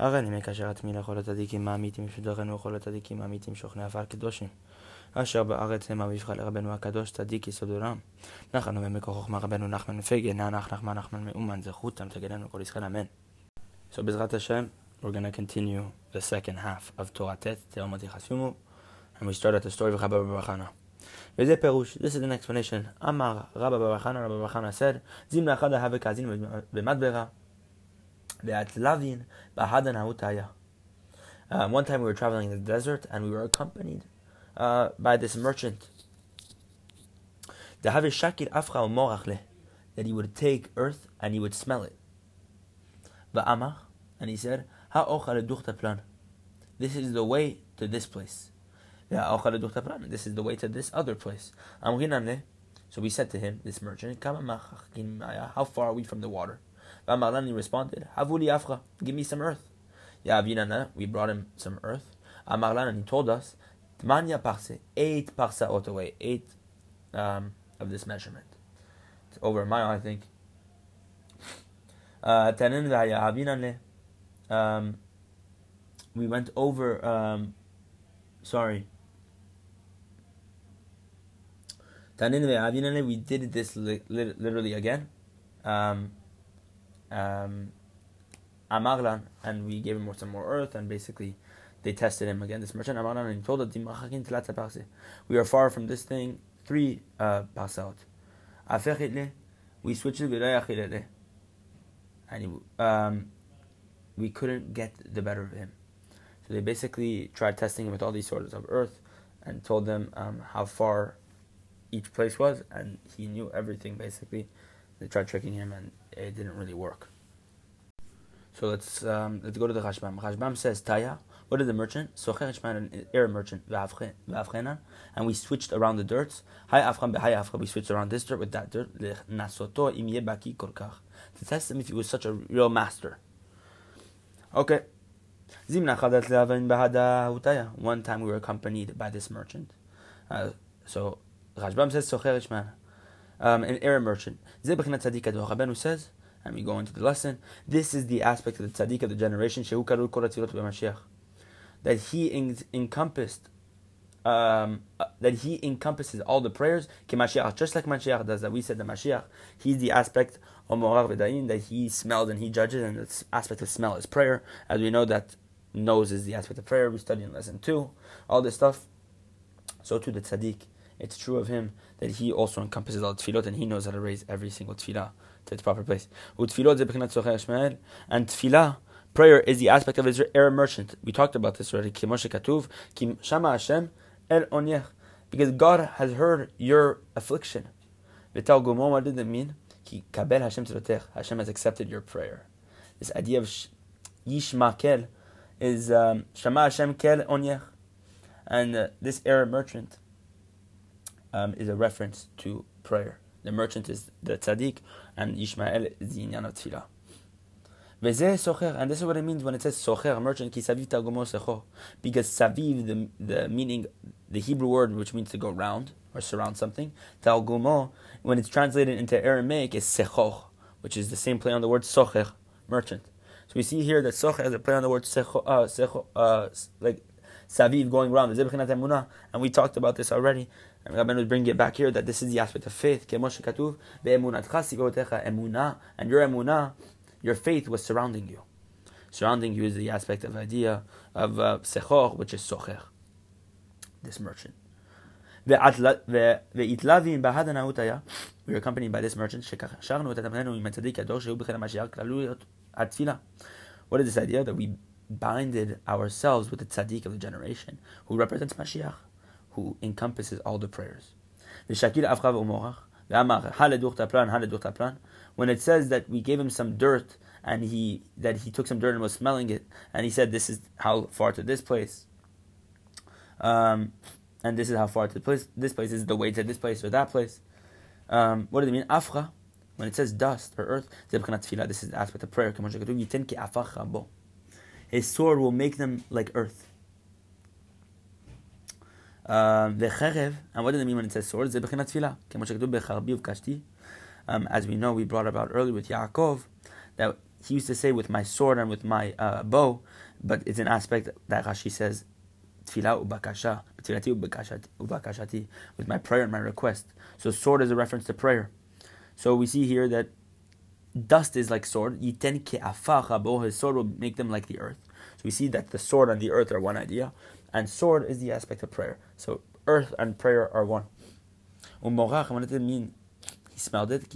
הריני מקשר עצמי לכל הצדיקים האמיתים שדרכנו וכל הצדיקים האמיתים שוכני עפר קדושים. אשר בארץ הם אביבך לרבנו הקדוש צדיק יסוד עולם. נחנו במקור חוכמה רבנו נחמן מפגן, נח נחמן נחמן מאומן זכותם תגדנו כל ישראל אמן. So בעזרת השם, we're to continue the second half of תורה ט', תאומות יחסיומו, and we start at the story of בר חנה. וזה פירוש, this is an explanation. אמר רבא בר חנה, רבא בר חנה said, זימנה אחד ההווה כאזין במדברה. Lavin Bahadana uh, One time we were traveling in the desert and we were accompanied uh, by this merchant. That he would take earth and he would smell it. And he said, This is the way to this place. This is the way to this other place. So we said to him, this merchant, How far are we from the water? Amalani responded, Havuli Afra, give me some earth. Yavinana, we brought him some earth. Amarlan, and he told us, Tmanya parse, eight parsaot away, eight um, of this measurement. It's over a mile, I think. Uh, Tanin um, we went over, um, sorry. Tanin we did this li- literally again. Um, um, Amarlan, and we gave him some more earth, and basically they tested him again. This merchant Amarlan, and he told us, "We are far from this thing, three uh, pasaot. We switched it, and um, we couldn't get the better of him. So they basically tried testing him with all these sorts of earth, and told them um, how far each place was, and he knew everything basically. They tried tricking him, and it didn't really work. So let's um, let's go to the Rashbam. Rashbam says Taya. What did the merchant? Socher Ishmael, an air merchant, and we switched around the dirts. Hi Afram beHay Afra. We switched around this dirt with that dirt. Nasoto imye baki korkach. To test him if he was such a real master. Okay. One time we were accompanied by this merchant. Uh, so Rashbam says Socher Ishmael um, an air merchant. Rabbeinu says, and we go into the lesson, this is the aspect of the tzaddik of the generation, that he en- encompassed um, uh, that he encompasses all the prayers, just like Mashiach does. That we said the Mashiach, he's the aspect of Morach V'dayin, that he smells and he judges, and the aspect of smell is prayer. As we know that nose is the aspect of prayer. We study in lesson two, all this stuff. So too the tzaddik it's true of him that he also encompasses all tefillot and he knows how to raise every single tefillah to its proper place. And tefillah, prayer is the aspect of his air merchant. We talked about this already. Because God has heard your affliction. What did it mean? Hashem has accepted your prayer. This idea of Yishma Kel is um, Shama Hashem Kel Onyech. And uh, this air merchant um, is a reference to prayer. The merchant is the tzaddik, and Ishmael is the inyan of tefillah. And this is what it means when it says socher, merchant. Because saviv, the, the meaning, the Hebrew word which means to go round or surround something, talgumo, when it's translated into Aramaic, is sechoch, which is the same play on the word socher, merchant. So we see here that socher has a play on the word secho, uh, secho, uh, like saviv going around, and we talked about this already. And Rabbeinu is bringing it back here that this is the aspect of faith. And your emunah, your faith was surrounding you. Surrounding you is the aspect of idea of uh, sechor, which is socher, this merchant. We were accompanied by this merchant. What is this idea? That we binded ourselves with the tzaddik of the generation, who represents Mashiach who encompasses all the prayers. The the. When it says that we gave him some dirt and he that he took some dirt and was smelling it, and he said, "This is how far to this place." Um, and this is how far to this place. This place is the way to this place or that place. Um, what does it mean? Afra, when it says dust or earth, this is the aspect of prayer. His sword will make them like earth. Vecherev, and what does it mean when it says sword? Um, as we know, we brought about earlier with Yaakov, that he used to say with my sword and with my uh, bow, but it's an aspect that Rashi says, tefillah ubakasha, ubakashati, with my prayer and my request. So sword is a reference to prayer. So we see here that dust is like sword. Yiten ke his sword will make them like the earth. So we see that the sword and the earth are one idea, and sword is the aspect of prayer. So earth and prayer are one. Umorach, what does it mean? He smelled it,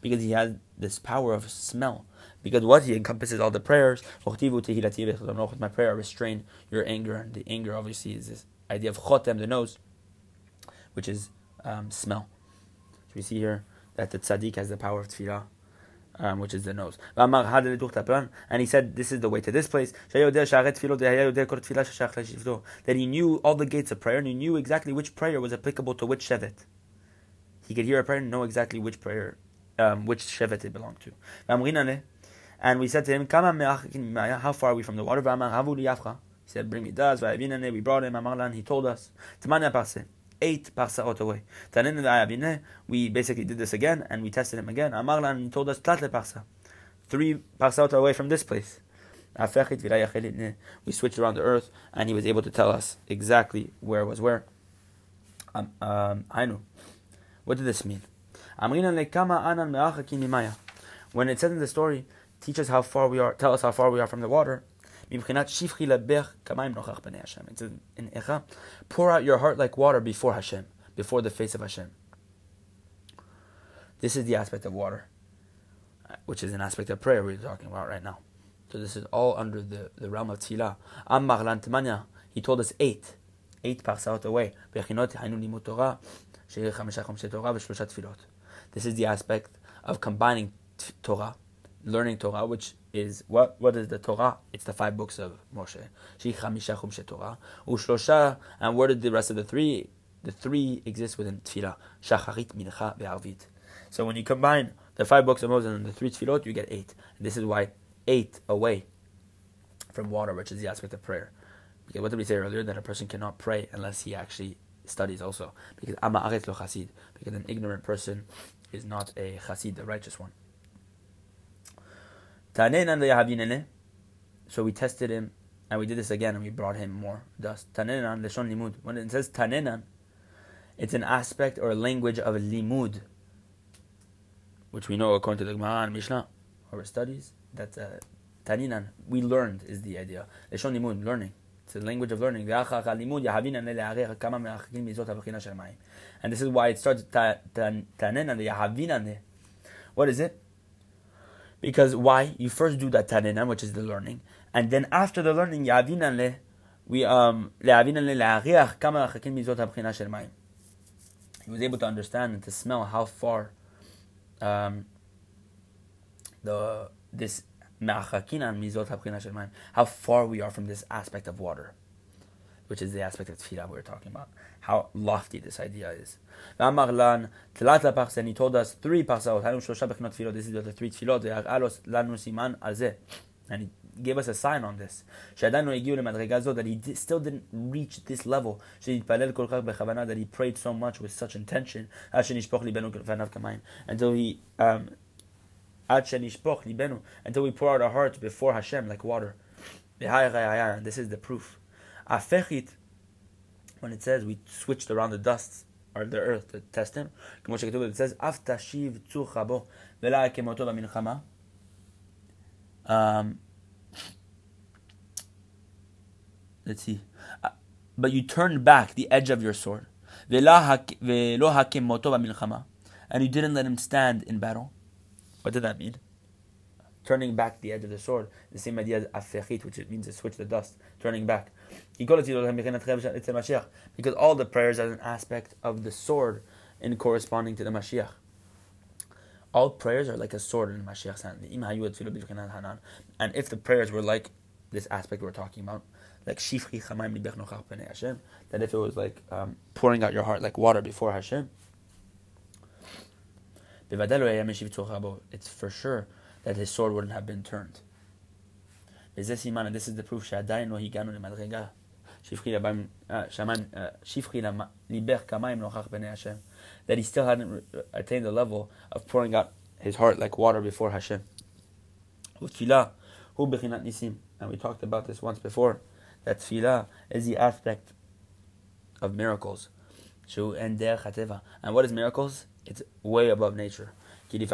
because he had this power of smell. Because what he encompasses all the prayers. My prayer, restrain your anger, and the anger obviously is this idea of chotem, the nose, which is um, smell. So we see here that the tzaddik has the power of tefillah. Um, which is the nose. And he said, This is the way to this place. That he knew all the gates of prayer and he knew exactly which prayer was applicable to which shevet. He could hear a prayer and know exactly which prayer, um, which shevet it belonged to. And we said to him, How far are we from the water? He said, Bring me das. We brought him. He told us, eight parsaot away. We basically did this again and we tested him again. Amarlan told us tatle parsa, three parsaot away from this place. We switched around the earth and he was able to tell us exactly where was where. Um, um, what did this mean? When it says in the story, teach us how far we are, tell us how far we are from the water. מבחינת שפכי לבך כמים נוכח פני השם. It's in Echa. Pour out your heart like water before Hashem, before the face of Hashem. This is the aspect of water, which is an aspect of prayer we're talking about right now. So this is all under the, the realm of tefillah. Am Marlan Temanya, he told us eight, eight parsaot away. This is the aspect of combining Torah, learning Torah, which is what what is the Torah? It's the five books of Moshe. Torah. Ushlosha, and where did the rest of the three? The three exist within Tefillah. Shacharit, Mincha, Ve'arvit. So when you combine the five books of Moses and the three Tefillot, you get eight. And this is why eight away from water, which is the aspect of prayer. Because what did we say earlier? That a person cannot pray unless he actually studies also. Because Ama lo Chasid. Because an ignorant person is not a Chasid, the righteous one. So we tested him, and we did this again, and we brought him more dust. Leshon limud. When it says tanenan, it's an aspect or a language of limud, which we know according to the Gemara and Mishnah, our studies. That's a uh, taninan. We learned is the idea. Leshon limud, learning. It's a language of learning. And this is why it starts tanenan the Yahavinane. What is it? Because why? You first do that taninan, which is the learning, and then after the learning, we um. He was able to understand and to smell how far um, the this ma'achakin mizot habchina how far we are from this aspect of water, which is the aspect of tefillah we are talking about how lofty this idea is. And he told us three parsaot. This is the three tefillot. And he gave us a sign on this. That he still didn't reach this level. That he prayed so much with such intention. Until he um, until we pour out our hearts before Hashem like water. This is the proof when it says we switched around the dust or the earth to test him. It says, Aftashiv tzucha boh, vela ke motoba milchama. um, let's see. Uh, but you turned back the edge of your sword. And you didn't let him stand in battle. What did that mean? Turning back the edge of the sword. The same idea as afechit, which means to switch the dust. Turning back. Because all the prayers are an aspect of the sword in corresponding to the Mashiach. All prayers are like a sword in Mashiach's hand. And if the prayers were like this aspect we're talking about, like shifri Hashem, that if it was like um, pouring out your heart like water before Hashem, it's for sure that his sword wouldn't have been turned. And this is the proof that he still hadn't attained the level of pouring out his heart like water before Hashem. Tefillah, hu bechinat nisim. And we talked about this once before. That tefillah is the aspect of miracles. And what is miracles? It's way above nature. Because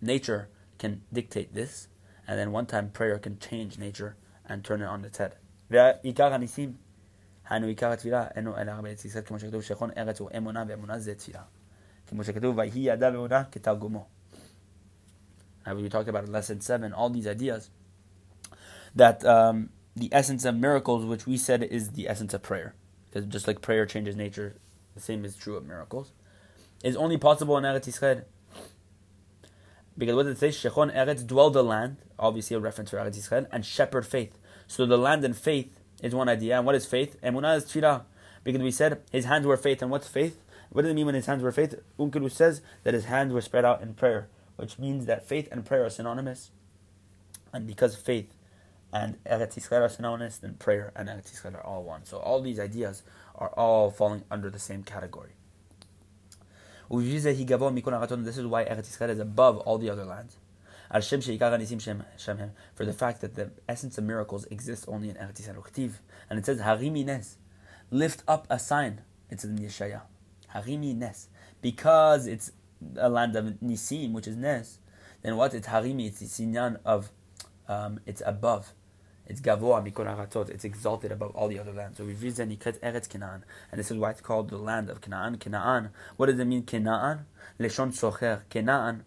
nature can dictate this, and then one time prayer can change nature and turn it on its head. היינו עיקר התפילה, אינו אלא הרבה ארץ ישראל, כמו שכתוב שכון ארץ הוא אמונה, ואמונה זה תפילה. כמו שכתוב, ויהי ידע ואמונה כתרגומו. And we talked about in lesson 7, all these ideas, that um, the essence of miracles, which we said is the essence of prayer, because just like prayer changes nature, the same is true of miracles, is only possible in Eretz Yisrael. because what did it say? Shechon Eretz, dwell the land, obviously a reference to Eretz Yisrael, and shepherd faith. So the land and faith is one idea. And what is faith? Emunah is tefillah. Because we said his hands were faith. And what's faith? What does it mean when his hands were faith? Unkeru says that his hands were spread out in prayer, which means that faith and prayer are synonymous. And because faith and Eretz Yisrael are synonymous, then prayer and Eretz Yisrael are all one. So all these ideas are all falling under the same category. This is why Eretz Yisrael is above all the other lands. For the fact that the essence of miracles exists only in Eretz Yisrael. And it says, Harimi Nes. Lift up a sign. It's in Yeshaya. Harimi Nes. Because it's a land of Nisim, which is Nes, then what? It's Harimi. It's the sinyan of, um, it's above. It's Gavoa Mikol Aratot. It's exalted above all the other lands. So we've used Nikret Eretz Canaan. And this is why it's called the land of Canaan. Canaan. What does it mean, Canaan? Leshon Socher. Canaan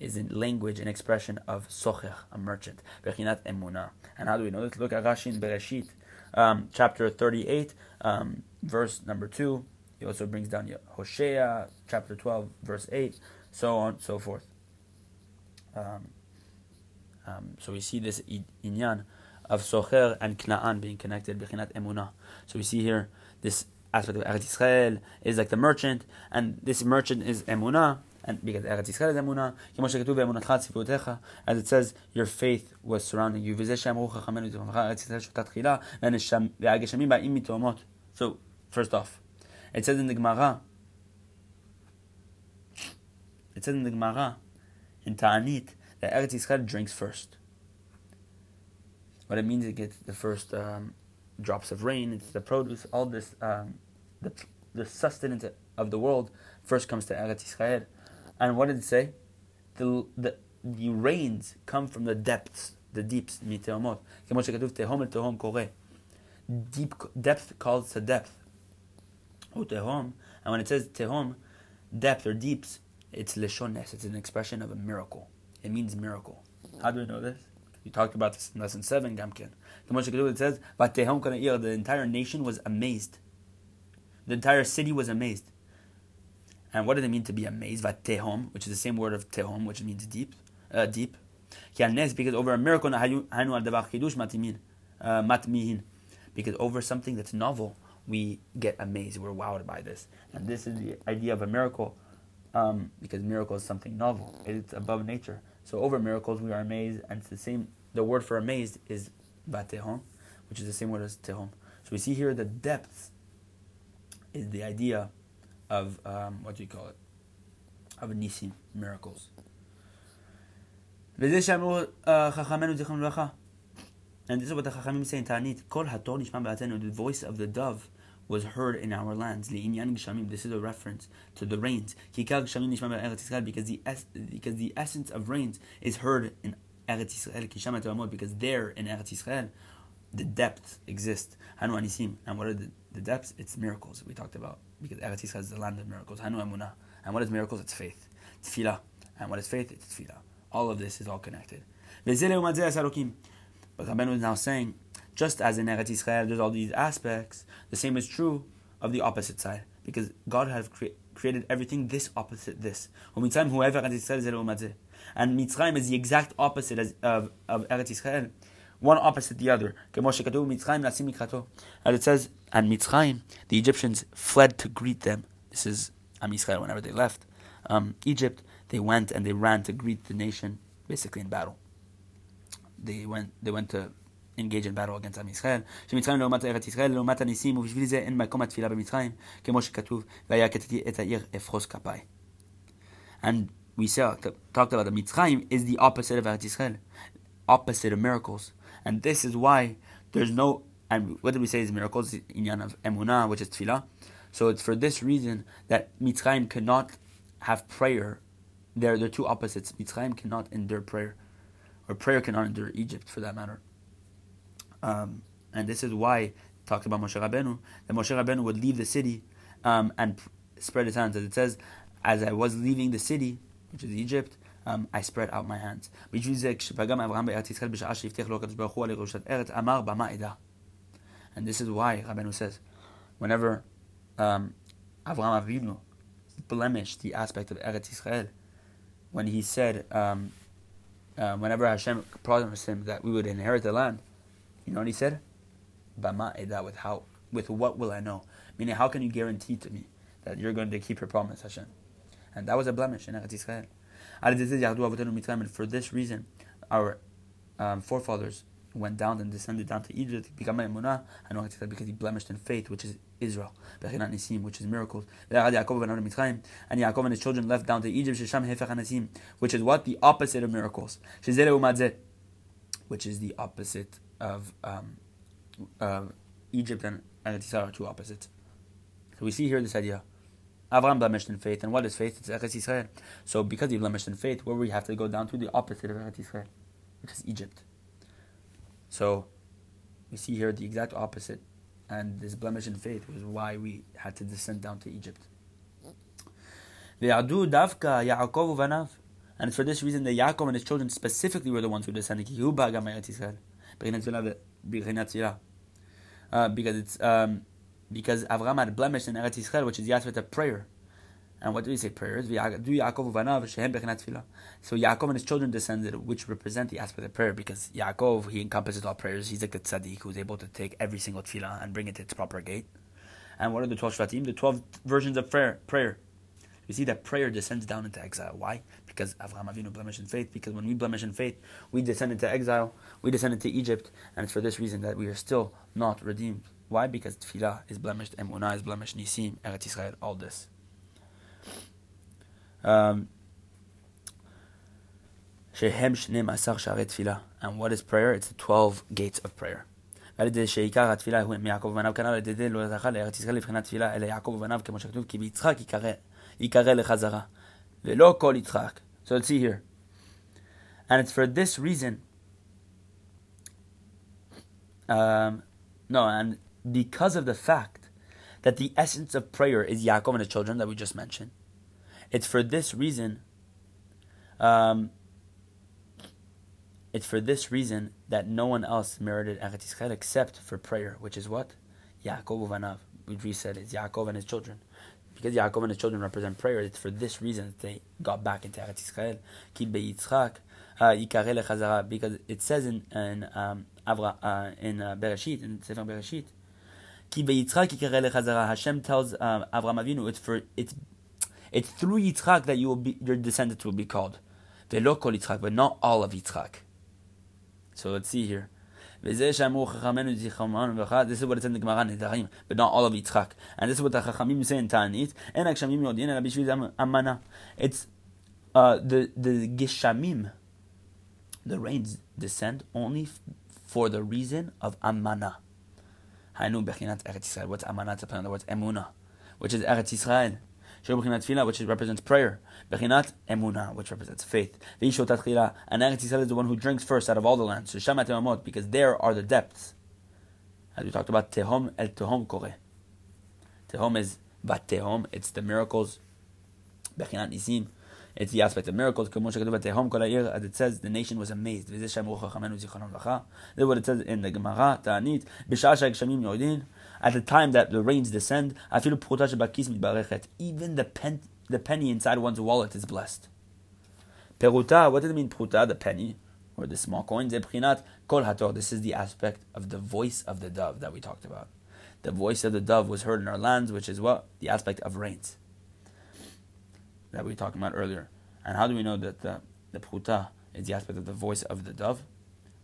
is a language and expression of socher, a merchant. Bechinat emuna. And how do we know this? Look at Rashi in Bereshit, um, chapter 38, um, verse number 2. He also brings down Hosea, chapter 12, verse 8, so on, so forth. Um, um, so we see this inyan of Socher and Knaan being connected, Bechinat emuna. So we see here this aspect of Eretz Yisrael is like the merchant, and this merchant is emuna, and because Eretz Yisrael is emuna, as it says, your faith was surrounding you. So, first off, it says in the Gemara, it says in the Gemara, in Ta'anit, that Eretz Yisrael drinks first What it means, it gets the first um, drops of rain, it's the produce, all this, um, the, the sustenance of the world first comes to Eretz Yisrael. And what did it say? The, the, the rains come from the depths, the deeps, מתהומות. כמו שכתוב, תהום אל תהום קורא. Deep, depth calls to depth. או תהום, and when it says tehom, depth or deeps, it's leshones. It's an expression of a miracle. It means miracle. How do we know this? We talked about this in lesson 7, Gamkin. The Moshe It says, The entire nation was amazed. The entire city was amazed. And what did it mean to be amazed? Tehom, which is the same word of tehom, which means deep, uh, deep. Because over a miracle, uh, because over something that's novel, we get amazed. We're wowed by this, and this is the idea of a miracle, um, because miracle is something novel. It's above nature. So over miracles, we are amazed, and it's the same. The word for amazed is batehom, which is the same word as tehom. So we see here the depths is the idea of um, what do you call it? Of nisim miracles. וזה שאמרו חכמינו זיכרון לברכה. And this is what the Chachamim say in Ta'anit. Kol hator nishma ba'atenu. The voice of the dove was heard in our lands. This is a reference to the rains. Because the, because the essence of rains is heard in Eretz. Kisham Because there in Eretz Yisrael, the depth exists. Hanu anisim. And what are the, the depths? It's miracles we talked about because Eretz Yisrael is the land of miracles. And what is miracles? It's faith. And what is faith? It's tefillah. All of this is all connected. But Rabbeinu is now saying, just as in Eretz Yisrael there's all these aspects, the same is true of the opposite side. Because God has cre- created everything this opposite this. And Mitzrayim is the exact opposite as, of, of Eretz Yisrael one opposite the other. As it says, and Mitzrayim, the Egyptians fled to greet them. This is Am Yisrael whenever they left um, Egypt, they went and they ran to greet the nation, basically in battle. They went, they went to engage in battle against עם ישראל, שמצרים לעומת ארץ ישראל, לעומת הניסים, ובשביל זה אין מקום התפילה במצרים, כמו שכתוב, והיה כתתי את העיר אפרוס כפיי. And we saw, talked about the Mitzrayim is the opposite of Eretz Yisrael, opposite of miracles. And this is why there's no, and what did we say is miracles? Inyan of Emunah, which is Tefillah. So it's for this reason that Mitzrayim cannot have prayer. They're, they're two opposites. Mitzrayim cannot endure prayer, or prayer cannot endure Egypt for that matter. Um, and this is why talked about Moshe Rabbeinu that Moshe Rabbeinu would leave the city um, and spread his hands. As it says, as I was leaving the city, which is Egypt, um, I spread out my hands. And this is why Rabbeinu says, whenever um, Avraham Avinu blemished the aspect of Eretz Israel, when he said, um, uh, whenever Hashem promised him that we would inherit the land, you know what he said? Bama with how, with what will I know? Meaning, how can you guarantee to me that you're going to keep your promise, Hashem? And that was a blemish in Eretz Israel. And for this reason, our um, forefathers went down and descended down to Egypt, because he blemished in faith, which is Israel, which is miracles. And Yaakov and his children left down to Egypt, which is what? The opposite of miracles. Which is the opposite of um, uh, Egypt and Eretz are two opposites. So we see here this idea. Avraham blemished in faith, and what is faith? It's Eretz Yisrael. So because he blemished in faith, where we have to go down to the opposite of Eretz Yisrael, which is Egypt. So we see here the exact opposite, and this blemish in faith was why we had to descend down to Egypt. And for this reason the Yaakov and his children specifically were the ones who descended uh, because it's um, because Avraham had blemish in Eretz Yisrael, which is the aspect of prayer. And what do we say prayers? So Yaakov and his children descended, which represent the aspect of prayer, because Yaakov he encompasses all prayers. He's like the tzaddik who's able to take every single tefillah and bring it to its proper gate. And what are the twelve shvatim? The twelve versions of prayer. Prayer We see that prayer descends down into exile. Why? Because Avraham Avinu blemish in faith. Because when we blemish in faith, we descend into exile. We descend into Egypt, and it's for this reason that we are still not redeemed. Why? Because tefillah is blemished, emunah is blemished, nisim, Eretz Yisrael, all this. Um, and what is prayer? It's the 12 gates of prayer. ועל ידי שעיקר התפילה הוא מיעקב ובניו כנ"ל על ידי לא זכה לארץ ישראל לבחינת תפילה אלא יעקב ובניו כמו שכתוב כי ביצחק Ikare lechazara. Velo kol So let's see here. And it's for this reason. Um, no, and because of the fact that the essence of prayer is Yaakov and the children that we just mentioned, it's for this reason. Um, it's for this reason that no one else merited Eretz except for prayer, which is what Yaakov uvanav, which we said is Yaakov and his children. Because Yaakov and his children represent prayer, it's for this reason that they got back into Eretz beyitzchak uh, because it says in, in um, Avra, uh, in uh, Bereshit, in Sefer Bereshit, Ki lechazara. Hashem tells um, Avraham Avinu, it's for it's it's through Yitzchak that you will be your descendants will be called. Velo kol Yitzchak, but not all of Yitzchak. So let's see here. This is what it's in the Gemara Nedarim, but not all of Yitzchak. And this is what the Chachamim say in Ta'anit. En Akshamim Yodin Amana. It's uh, the the Geshamim, the rains descend only for the reason of amana. Hainu. What's amana? It's a play on the words emuna, which is Eretz Yisrael. Shehu bechinat which represents prayer. Bechinat emuna, which represents faith. Veishotat chila. And Eretz Yisrael is the one who drinks first out of all the lands. So shamat emamot, because there are the depths. As we talked about, tehom el tehom kore. Tehom is bat tehom. It's the miracles. Bechinat nisim. It's the aspect of miracles. As it says, the nation was amazed. This is what it says in the Gemara, Ta'anit. At the time that the rains descend, even the, pen, the penny inside one's wallet is blessed. Peruta, what does it mean, pruta, the penny? Or the small coin? This is the aspect of the voice of the dove that we talked about. The voice of the dove was heard in our lands, which is what? The aspect of rains that we were talking about earlier. And how do we know that the, the pruta is the aspect of the voice of the dove?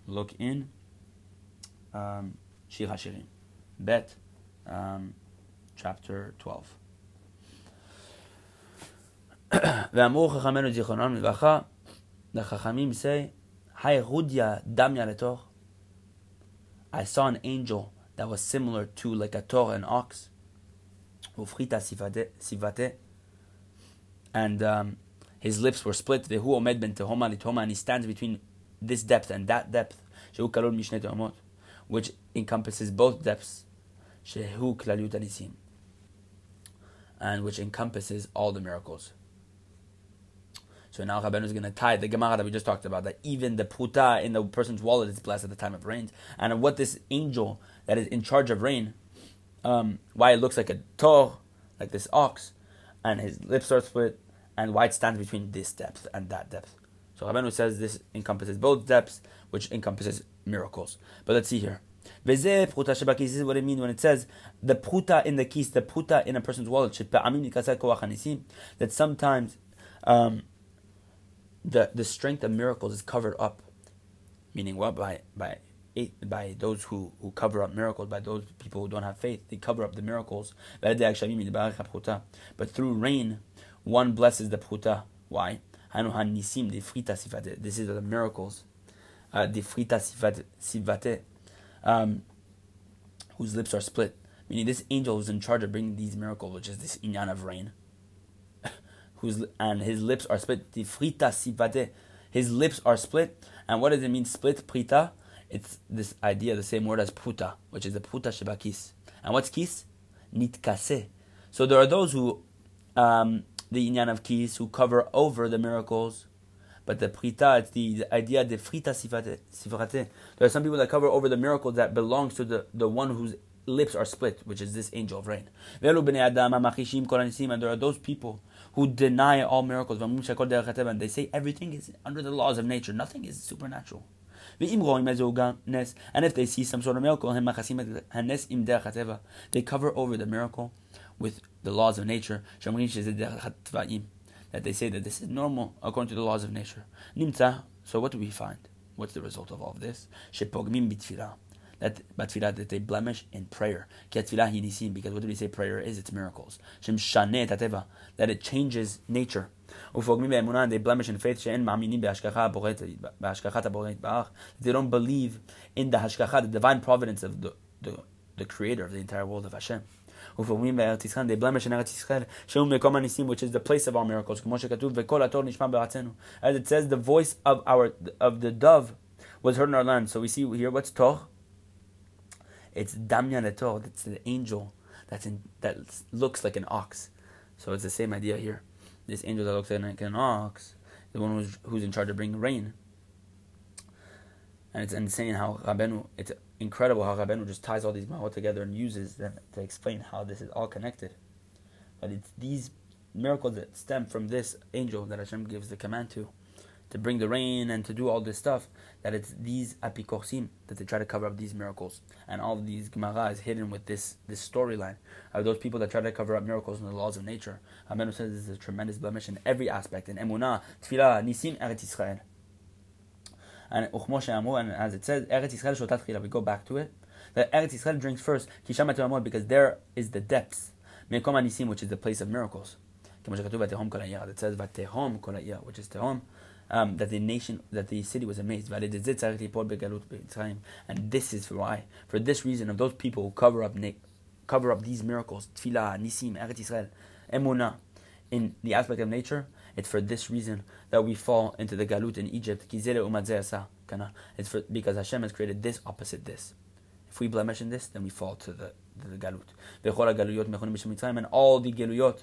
Look in um, Shir HaShirim, Bet, um, chapter 12. the Chachamim say, I saw an angel that was similar to like a tor, an ox, ufrita sivate, and um, his lips were split. Vehu omed ben tehoma litoma, and he stands between this depth and that depth, which encompasses both depths. Shehu klalut anisim. And which encompasses all the miracles. So now Rabbeinu is going to tie the Gemara that we just talked about, that even the puta in the person's wallet is blessed at the time of rain. And what this angel that is in charge of rain, um, why it looks like a tor, like this ox, and his lips are split, and why it stands between this depth and that depth. So Rabbeinu says this encompasses both depths, which encompasses miracles. But let's see here. This is what it means when it says the pruta in the keys, the pruta in a person's wallet, that sometimes um, the the strength of miracles is covered up, meaning what by by by those who, who cover up miracles, by those people who don't have faith, they cover up the miracles. But through rain, one blesses the pruta. Why? This is the miracles. Uh, um, whose lips are split. Meaning this angel who's in charge of bringing these miracles, which is this inyan of rain whose and his lips are split. Frita sivate. His lips are split. And what does it mean split? Prita. It's this idea, the same word as puta, which is the puta shebakis. And what's kis? Nitkase. So there are those who, um, the inyan of kis, who cover over the miracles. But the prita, it's the, the idea de frita sifrate. There are some people that cover over the miracle that belongs to the, the one whose lips are split, which is this angel of rain. And there are those people who deny all miracles, and they say everything is under the laws of nature, nothing is supernatural. And if they see some sort of miracle, they cover over the miracle with the laws of nature. That they say that this is normal according to the laws of nature. So what do we find? What's the result of all of this? that batfilah that they blemish in prayer. Because what do we say prayer is? It's miracles. That it changes nature. They blemish in faith. They don't believe in the hashgacha, the divine providence of the, the, the creator of the entire world of Hashem. Blemish in which is the place of our miracles. As it says, the voice of our of the dove was heard in our land. So we see here what's toch it's Damyan Etor, it's the angel that's in, that looks like an ox. So it's the same idea here. This angel that looks like an ox, the one who's, who's in charge of bringing rain. And it's insane how Rabenu, it's incredible how Rabenu just ties all these mahot together and uses them to explain how this is all connected. But it's these miracles that stem from this angel that Hashem gives the command to to bring the rain and to do all this stuff, that it's these apikorsim that they try to cover up these miracles. And all of these Gemara is hidden with this this storyline of those people that try to cover up miracles and the laws of nature. Amenu says this is a tremendous blemish in every aspect, in emunah, tefillah, nisim, Eretz Yisrael. And and as it says, Eretz Yisrael shotat we go back to it, that Eretz Yisrael drinks first, because there is the depths, mekom nisim, which is the place of miracles. It says, which is tehom, um, that the nation, that the city was amazed. And this is why, for this reason, of those people who cover up, cover up these miracles, tefillah, nisim, Eretz Israel, emunah, in the aspect of nature, it's for this reason that we fall into the galut in Egypt. It's for, because Hashem has created this opposite this. If we blemish in this, then we fall to the, to the galut. And all the galuyot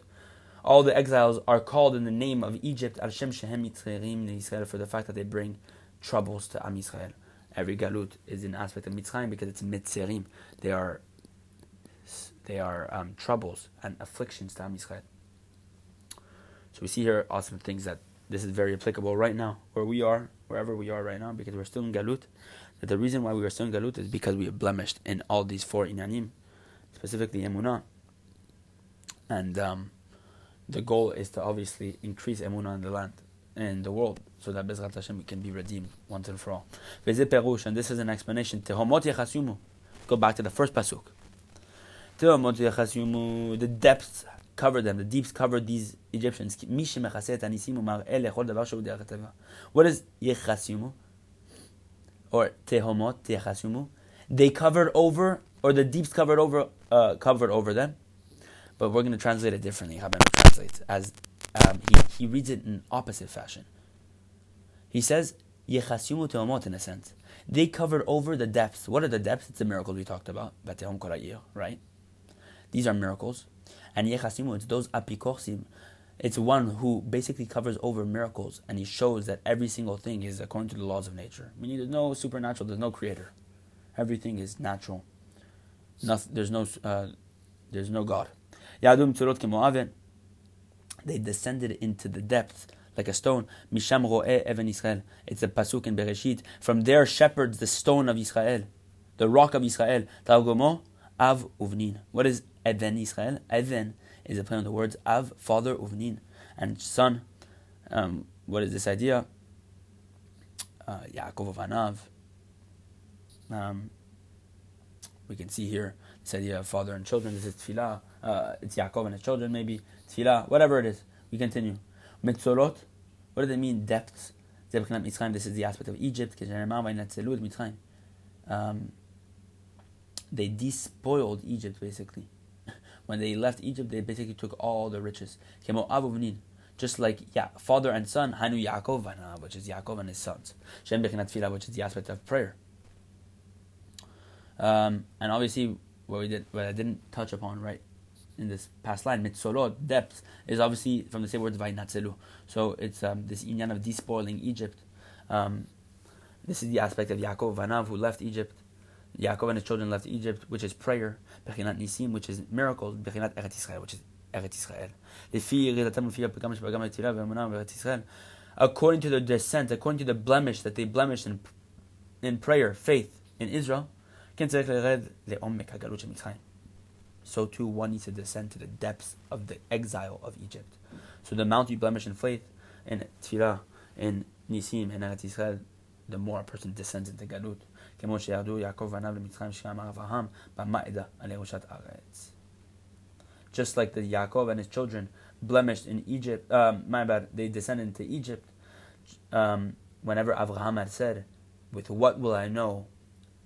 all the exiles are called in the name of Egypt, Al Shem Shehem Israel, for the fact that they bring troubles to Am Yisrael. Every galut is an aspect of Mitzrayim because it's Mitzerim. They are, they are um, troubles and afflictions to Am Yisrael. So we see here awesome things that this is very applicable right now, where we are, wherever we are right now, because we're still in galut. That the reason why we are still in galut is because we are blemished in all these four inanim, specifically emunah, and um, the goal is to obviously increase emunah in the land, in the world, so that Bezrat Hashem can be redeemed once and for all. And this is an explanation. Go back to the first pasuk. The depths covered them. The deeps covered these Egyptians. What is yechasimu? Or tehomot, tehasimu? They covered over, or the deeps covered over, uh, covered over them. But we're going to translate it differently. How translates as um, he, he reads it in opposite fashion. He says yechasimu tehomot in a sense. They covered over the depths. What are the depths? It's the miracles we talked about. Right? These are miracles. And Yechasimu, it's those apikorsim. It's one who basically covers over miracles and he shows that every single thing is according to the laws of nature. Meaning there's no supernatural, there's no creator. Everything is natural. There's no uh, there's no God. They descended into the depths like a stone. Misham even Israel. It's a pasuk in Bereshit. From there shepherds the stone of Israel, the rock of Israel. Av uvnin. What is Even Israel? Even is a play on the words av, father, uvnin, and son. Um, what is this idea? Uh, Yaakov Avanav. Um, we can see here this idea of father and children. This is tefillah. Uh, it's Yaakov and his children, maybe tefillah, whatever it is. We continue. Mitzorot. What does it mean? Depths. This is the aspect of Egypt. Um, they despoiled Egypt basically. When they left Egypt, they basically took all the riches. Just like yeah, father and son, Hanu Yaakov, which is Yaakov and his sons. Shem which is the aspect of prayer. Um, and obviously, what we did, what I didn't touch upon, right, in this past line, mitzolot, depth, is obviously from the same word vainatzelu. So it's um, this inyan of despoiling Egypt. Um, this is the aspect of Yaakov Vanav who left Egypt. Yaakov and his children left Egypt, which is prayer. Bechinat Nisim, which is miracles. Bechinat Eretz Israel, which is Eretz Israel. According to the descent, according to the blemish that they blemished in, in prayer, faith in Israel, so too one needs to descend to the depths of the exile of Egypt. So the amount you blemish in faith, in tefillah, in nisim, in Eretz Israel, the more a person descends into galut. כמו שירדו יעקב ועניו למצרים שאמר אברהם במעדה על ירושת הארץ. Just like the Yaakov and his children blemished in Egypt, um, my bad, they descended into Egypt. Um, whenever Abraham had said, "With what will I know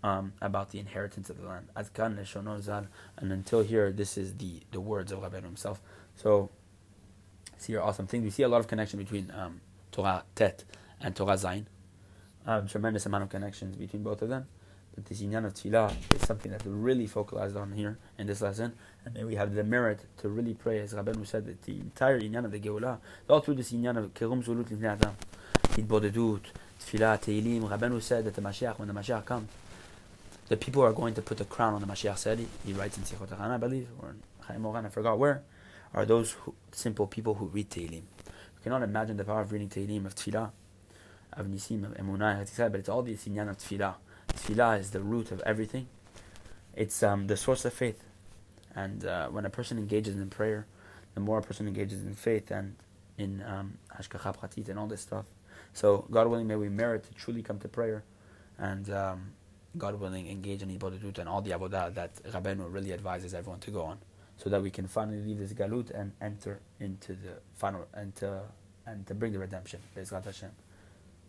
um, about the inheritance of the land?" And until here, this is the the words of Rabbi himself. So, see your awesome things. We see a lot of connection between um, Torah Tet and Torah Zayin tremendous amount of connections between both of them. But this inyan of tefillah is something that's really focalized on here in this lesson. And then we have the merit to really pray, as Rabbeinu said, that the entire inyan of the Geulah, all through this inyan of Kerum Zulut Lifnei Adam, Hitbodedut, Tefillah, Tehillim, Rabbeinu said that the Mashiach, when the Mashiach comes, the people are going to put the crown on the Mashiach said, he writes in Sichot HaRan, I believe, or in Chayei Moharan, I forgot where, are those who, simple people who read Tehillim. You cannot imagine the power of reading Tehillim, of Tefillah, of Nisim, of Emunah, but it's all the inyan of Tefillah. Is the root of everything. It's um, the source of faith. And uh, when a person engages in prayer, the more a person engages in faith and in um, Hashgacha Pratit and all this stuff. So, God willing, may we merit to truly come to prayer and um, God willing, engage in Hitbodedut and all the Avodah that Rabbeinu really advises everyone to go on so that we can finally leave this galut and enter into the final and to, and to bring the redemption. Bezrat Hashem.